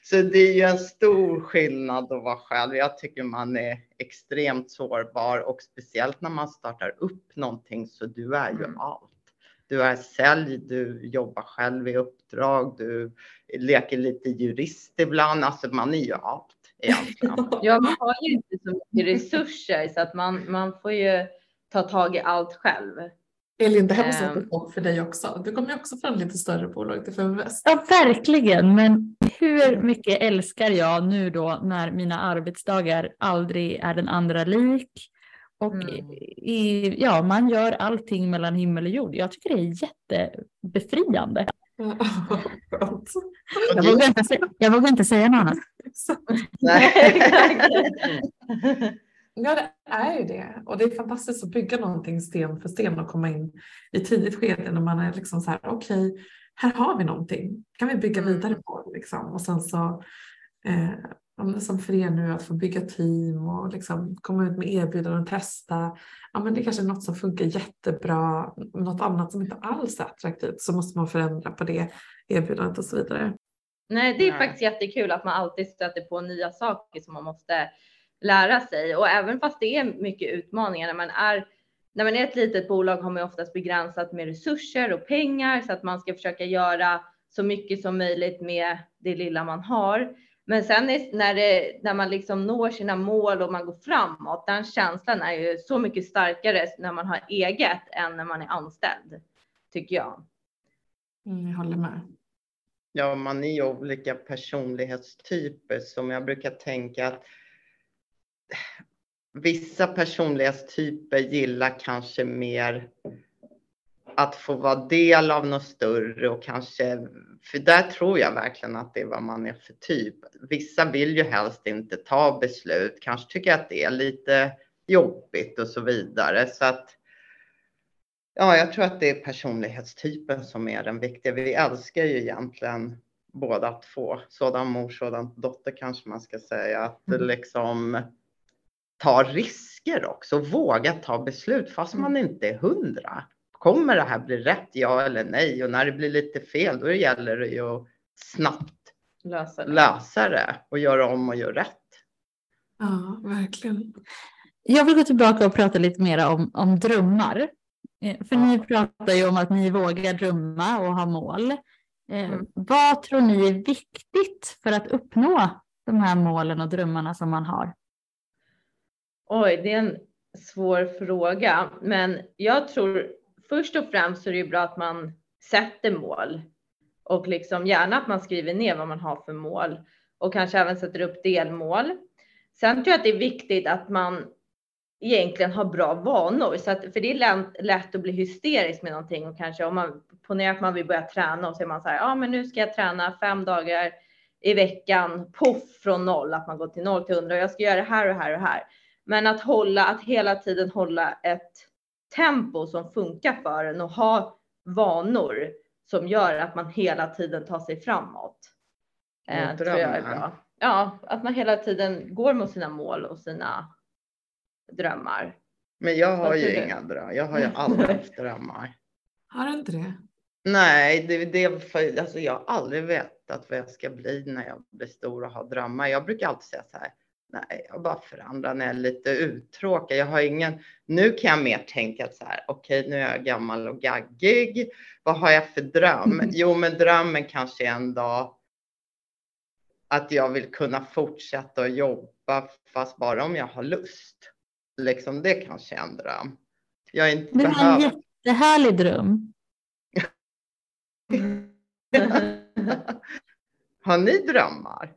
så det är ju en stor skillnad att vara själv. Jag tycker man är extremt sårbar och speciellt när man startar upp någonting så du är ju mm. allt. Du är sälj, du jobbar själv i uppdrag, du leker lite jurist ibland. Alltså man är ju allt egentligen. ja, man har ju inte så mycket resurser så att man, man får ju ta tag i allt själv. Elin, det här måste vara um, för dig också. Du kommer ju också från lite större bolag till Feminvest. Ja, verkligen. Men hur mycket älskar jag nu då när mina arbetsdagar aldrig är den andra lik? Och mm. i, ja, man gör allting mellan himmel och jord. Jag tycker det är jättebefriande. Jag, vågar inte, jag vågar inte säga något annat. Ja, det är ju det. Och det är fantastiskt att bygga någonting sten för sten och komma in i tidigt skede när man är liksom så här, okej, okay, här har vi någonting. kan vi bygga mm. vidare på liksom. Och sen så, eh, som för er nu, att få bygga team och liksom komma ut med erbjudanden och testa. Ja, men det är kanske är något som funkar jättebra, något annat som inte alls är attraktivt så måste man förändra på det erbjudandet och så vidare. Nej, det är faktiskt jättekul att man alltid stöter på nya saker som man måste lära sig och även fast det är mycket utmaningar när man är när man är ett litet bolag har man oftast begränsat med resurser och pengar så att man ska försöka göra så mycket som möjligt med det lilla man har. Men sen när, det, när man liksom når sina mål och man går framåt, den känslan är ju så mycket starkare när man har eget än när man är anställd, tycker jag. Mm, jag håller med. Ja, man är ju olika personlighetstyper som jag brukar tänka att vissa personlighetstyper gillar kanske mer att få vara del av något större och kanske, för där tror jag verkligen att det är vad man är för typ. Vissa vill ju helst inte ta beslut, kanske tycker att det är lite jobbigt och så vidare. Så att ja, jag tror att det är personlighetstypen som är den viktiga. Vi älskar ju egentligen båda två, sådan mor, sådan dotter kanske man ska säga. Att mm. liksom ta risker också, våga ta beslut fast man mm. inte är hundra. Kommer det här bli rätt, ja eller nej? Och när det blir lite fel, då gäller det ju att snabbt lösa det, lösa det och göra om och göra rätt. Ja, verkligen. Jag vill gå tillbaka och prata lite mer om, om drömmar. Eh, för ja. ni pratar ju om att ni vågar drömma och ha mål. Eh, mm. Vad tror ni är viktigt för att uppnå de här målen och drömmarna som man har? Oj, det är en svår fråga, men jag tror först och främst så är det ju bra att man sätter mål och liksom gärna att man skriver ner vad man har för mål och kanske även sätter upp delmål. Sen tror jag att det är viktigt att man egentligen har bra vanor, så att, för det är lätt att bli hysterisk med någonting och kanske om man ponerar att man vill börja träna och så är man så här, ja, men nu ska jag träna fem dagar i veckan, poff från noll, att man går till noll till hundra och jag ska göra det här och här och här. Men att hålla, att hela tiden hålla ett tempo som funkar för en och ha vanor som gör att man hela tiden tar sig framåt. Eh, tror jag är bra. Ja, att man hela tiden går mot sina mål och sina drömmar. Men jag har ju inga drömmar. Jag har ju aldrig haft drömmar. Har du inte det? Nej, det, det, för, alltså jag har aldrig vetat vad jag ska bli när jag blir stor och har drömmar. Jag brukar alltid säga så här. Nej, jag bara förändrar när jag är lite uttråkad. Jag har ingen, nu kan jag mer tänka så här, okej, okay, nu är jag gammal och gaggig. Vad har jag för dröm? Jo, men drömmen kanske är en dag att jag vill kunna fortsätta att jobba, fast bara om jag har lust. Liksom, det kanske är en dröm. Jag är inte det var en jättehärlig dröm. har ni drömmar?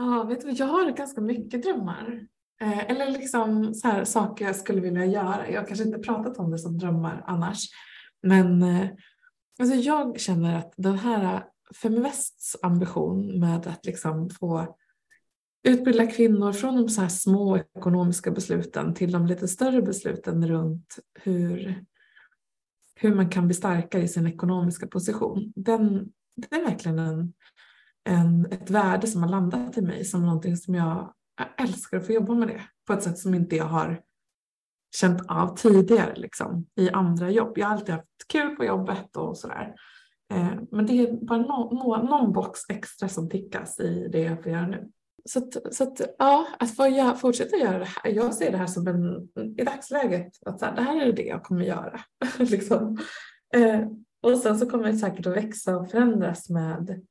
Ja, vet du, jag har ganska mycket drömmar. Eh, eller liksom så här, saker jag skulle vilja göra. Jag har kanske inte pratat om det som drömmar annars. Men eh, alltså jag känner att den här eh, Feminvests ambition med att liksom få utbilda kvinnor från de så här små ekonomiska besluten till de lite större besluten runt hur, hur man kan bli starkare i sin ekonomiska position. Den, det är verkligen en, en, ett värde som har landat i mig som någonting som jag jag älskar att få jobba med det på ett sätt som inte jag har känt av tidigare liksom, i andra jobb. Jag har alltid haft kul på jobbet och sådär. Eh, men det är bara no, no, någon box extra som tickas i det jag får göra nu. Så, att, så att, ja, att få göra, fortsätta göra det här. Jag ser det här som en, i dagsläget, att så här, det här är det jag kommer göra. liksom. eh, och sen så kommer det säkert att växa och förändras med,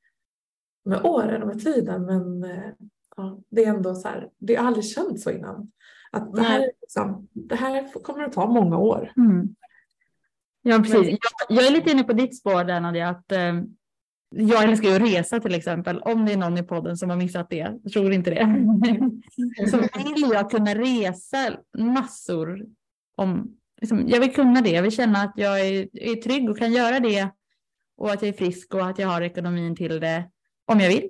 med åren och med tiden. Men eh, ja, det är ändå så här, det har aldrig känts så innan. Att det, här, liksom, det här kommer att ta många år. Mm. Ja, precis. Jag, jag, är lite inne på ditt spår där Nadia, att eh, jag älskar ju att resa till exempel. Om det är någon i podden som har missat det, jag tror inte det. så vill jag kunna resa massor. Om, liksom, jag vill kunna det, jag vill känna att jag är, är trygg och kan göra det. Och att jag är frisk och att jag har ekonomin till det om jag vill.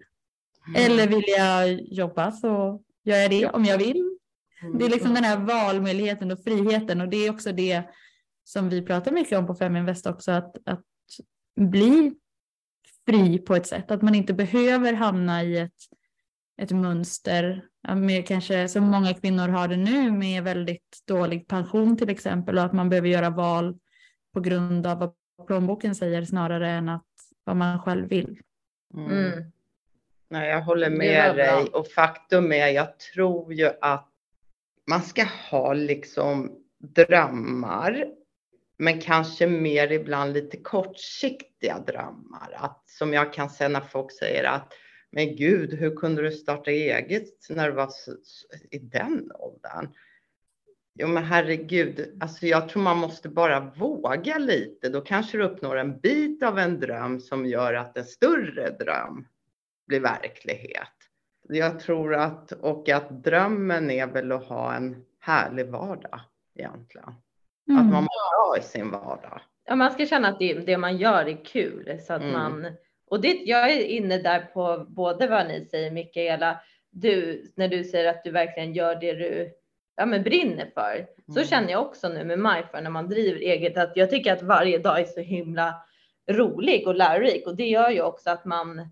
Mm. Eller vill jag jobba så gör jag det om jag vill. Det är liksom den här valmöjligheten och friheten och det är också det som vi pratar mycket om på Feminvest också, att, att bli fri på ett sätt, att man inte behöver hamna i ett, ett mönster med kanske som många kvinnor har det nu med väldigt dålig pension till exempel och att man behöver göra val på grund av vad plånboken säger snarare än att vad man själv vill. Mm. mm. Nej, jag håller med dig och faktum är jag tror ju att man ska ha liksom drömmar, men kanske mer ibland lite kortsiktiga drömmar. Att, som jag kan se när folk säger att men gud, hur kunde du starta eget när du var i den åldern? Jo, men herregud, alltså jag tror man måste bara våga lite. Då kanske du uppnår en bit av en dröm som gör att en större dröm blir verklighet. Jag tror att, och att drömmen är väl att ha en härlig vardag egentligen. Mm. Att man mår bra i sin vardag. Ja, man ska känna att det, det man gör är kul så att mm. man och det, jag är inne där på både vad ni säger Mikaela, du när du säger att du verkligen gör det du ja, men brinner för. Så mm. känner jag också nu med MyFar när man driver eget att jag tycker att varje dag är så himla rolig och lärorik och det gör ju också att man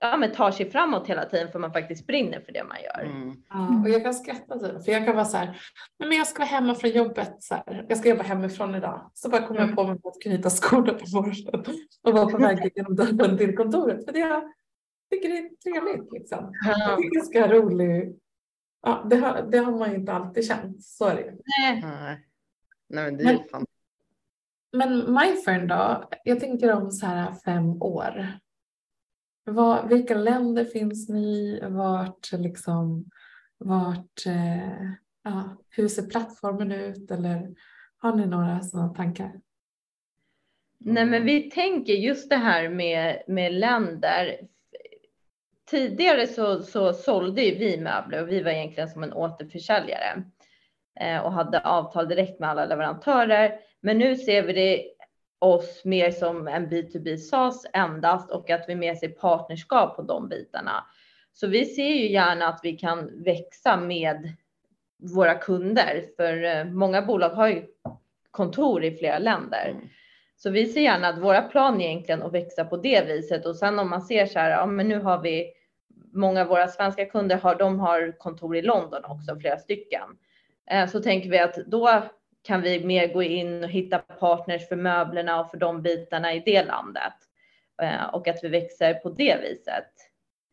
ja, men tar sig framåt hela tiden för man faktiskt brinner för det man gör. Mm. Ja, och jag kan skratta typ, för jag kan vara så här, men jag ska vara hemma från jobbet, så här. jag ska jobba hemifrån idag. Så bara kommer mm. jag på mig att knyta skorna på morgonen och vara på väg genom dörren till kontoret. För det jag tycker det är trevligt liksom. Ja. Det är ganska roligt. Ja, det, har, det har man ju inte alltid känt, så är det Nej. Nej, men det är men, fan. Men MyFern då? Jag tänker om så här fem år. Var, vilka länder finns ni i? Vart, liksom, vart, eh, ja, hur ser plattformen ut? Eller har ni några sådana tankar? Nej, men vi tänker just det här med, med länder. Tidigare så, så sålde ju vi möbler och vi var egentligen som en återförsäljare eh, och hade avtal direkt med alla leverantörer. Men nu ser vi det oss mer som en B2B SaaS endast och att vi mer ser partnerskap på de bitarna. Så vi ser ju gärna att vi kan växa med våra kunder, för eh, många bolag har ju kontor i flera länder. Mm. Så vi ser gärna att våra plan är egentligen att växa på det viset och sen om man ser så här, ja men nu har vi många av våra svenska kunder har, de har kontor i London också, flera stycken. Eh, så tänker vi att då kan vi mer gå in och hitta partners för möblerna och för de bitarna i det landet. Eh, och att vi växer på det viset.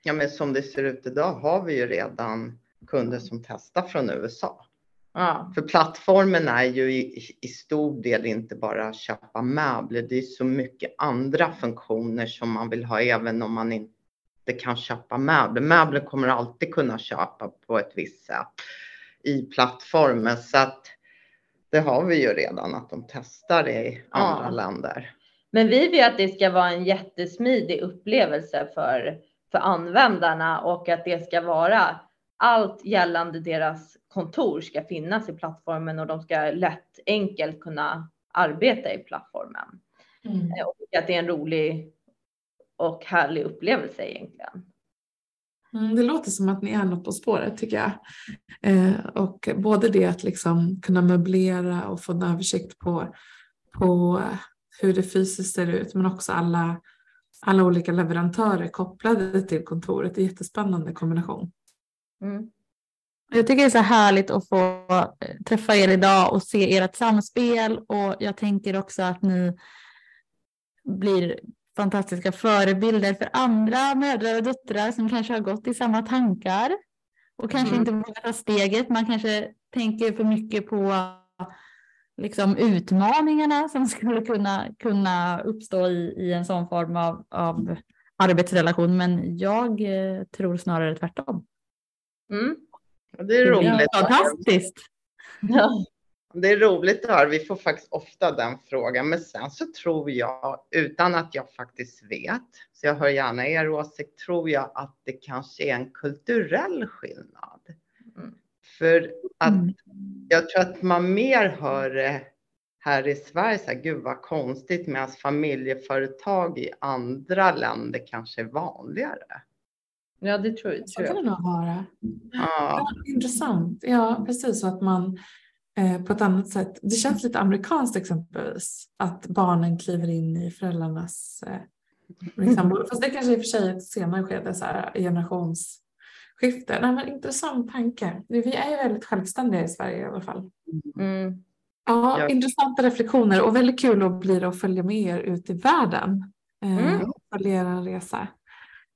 Ja, men som det ser ut idag har vi ju redan kunder som testar från USA. Ja. För plattformen är ju i, i, stor del inte bara köpa möbler. Det är så mycket andra funktioner som man vill ha även om man inte kan köpa möbler. Möbler kommer alltid kunna köpa på ett visst sätt i plattformen. Så att det har vi ju redan att de testar i andra ja. länder. Men vi vill att det ska vara en jättesmidig upplevelse för, för användarna och att det ska vara allt gällande deras kontor ska finnas i plattformen och de ska lätt enkelt kunna arbeta i plattformen. Mm. Och att det är en rolig och härlig upplevelse egentligen. Mm, det låter som att ni är något på spåret tycker jag. Eh, och både det att liksom kunna möblera och få en översikt på, på hur det fysiskt ser ut men också alla, alla olika leverantörer kopplade till kontoret. Det är en jättespännande kombination. Mm. Jag tycker det är så härligt att få eh, träffa er idag och se ert samspel och jag tänker också att ni blir fantastiska förebilder för andra mödrar och döttrar som kanske har gått i samma tankar och kanske mm. inte vågar ta steget. Man kanske tänker för mycket på liksom utmaningarna som skulle kunna, kunna uppstå i, i en sån form av, av arbetsrelation. Men jag eh, tror snarare tvärtom. Mm. Det är roligt. Det är fantastiskt. Ja. Det är roligt att höra. Vi får faktiskt ofta den frågan. Men sen så tror jag, utan att jag faktiskt vet, så jag hör gärna er åsikt, tror jag att det kanske är en kulturell skillnad. Mm. För att mm. jag tror att man mer hör det här i Sverige, så här, gud vad konstigt, medan familjeföretag i andra länder kanske är vanligare. Ja, det tror, tror jag. Så kan det nog vara. Ja. intressant. Ja, precis så att man eh, på ett annat sätt. Det känns lite amerikanskt exempelvis att barnen kliver in i föräldrarnas eh, liksom, Fast det kanske i och för sig är ett senare skede, så här, generationsskifte. Nej, men intressant tanke. Vi är ju väldigt självständiga i Sverige i alla fall. Mm. Ja, ja, intressanta reflektioner och väldigt kul att bli att följa med er ut i världen. Eh, mm. Följa er resa.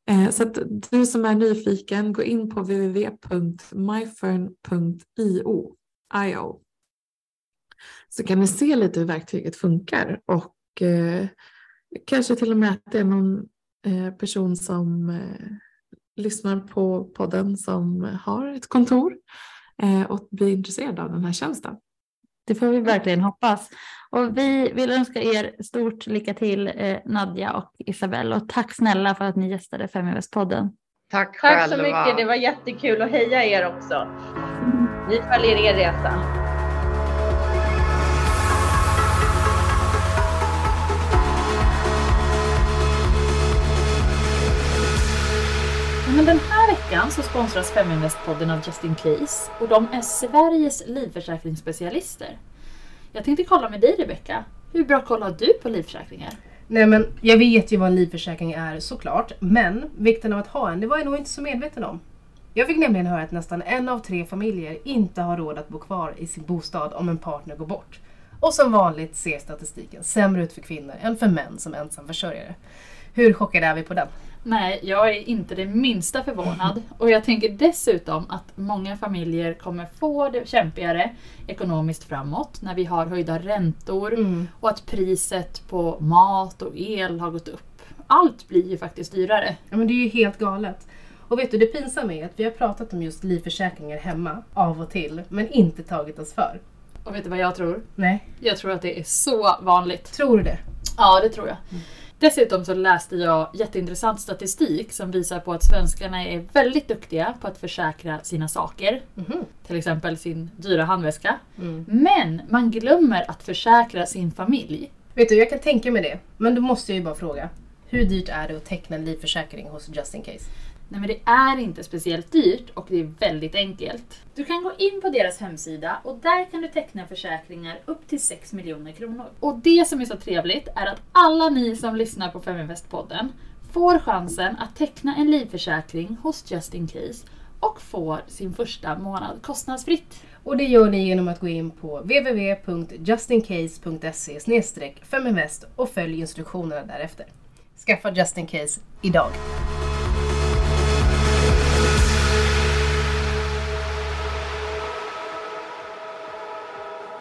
Eh, så att du som är nyfiken, gå in på www.myfern.io så kan ni se lite hur verktyget funkar och eh, kanske till och med att det är någon eh, person som eh, lyssnar på podden som har ett kontor eh, och blir intresserad av den här tjänsten. Det får vi verkligen hoppas. Och vi vill önska er stort lycka till eh, Nadja och Isabelle och tack snälla för att ni gästade Feminvest-podden. Tack själva. Tack så mycket. Det var jättekul att heja er också. Vi följer er resa. Men den här veckan så sponsras Feminvest-podden av Justin Case och de är Sveriges livförsäkringsspecialister. Jag tänkte kolla med dig Rebecka. Hur bra koll har du på livförsäkringar? Nej men jag vet ju vad en livförsäkring är såklart. Men vikten av att ha en, det var jag nog inte så medveten om. Jag fick nämligen höra att nästan en av tre familjer inte har råd att bo kvar i sin bostad om en partner går bort. Och som vanligt ser statistiken sämre ut för kvinnor än för män som ensamförsörjare. Hur chockade är vi på den? Nej, jag är inte det minsta förvånad. Och jag tänker dessutom att många familjer kommer få det kämpigare ekonomiskt framåt när vi har höjda räntor mm. och att priset på mat och el har gått upp. Allt blir ju faktiskt dyrare. Ja men det är ju helt galet. Och vet du, det pinsamma är att vi har pratat om just livförsäkringar hemma av och till, men inte tagit oss för. Och vet du vad jag tror? Nej. Jag tror att det är så vanligt. Tror du det? Ja, det tror jag. Mm. Dessutom så läste jag jätteintressant statistik som visar på att svenskarna är väldigt duktiga på att försäkra sina saker. Mm. Till exempel sin dyra handväska. Mm. Men man glömmer att försäkra sin familj. Vet du, jag kan tänka mig det. Men då måste jag ju bara fråga. Hur dyrt är det att teckna en livförsäkring hos Just In Case? Nej men det är inte speciellt dyrt och det är väldigt enkelt. Du kan gå in på deras hemsida och där kan du teckna försäkringar upp till 6 miljoner kronor. Och det som är så trevligt är att alla ni som lyssnar på Feminvest-podden får chansen att teckna en livförsäkring hos Just In Case och får sin första månad kostnadsfritt. Och det gör ni genom att gå in på www.justincase.se feminvest och följ instruktionerna därefter. Skaffa Just In Case idag!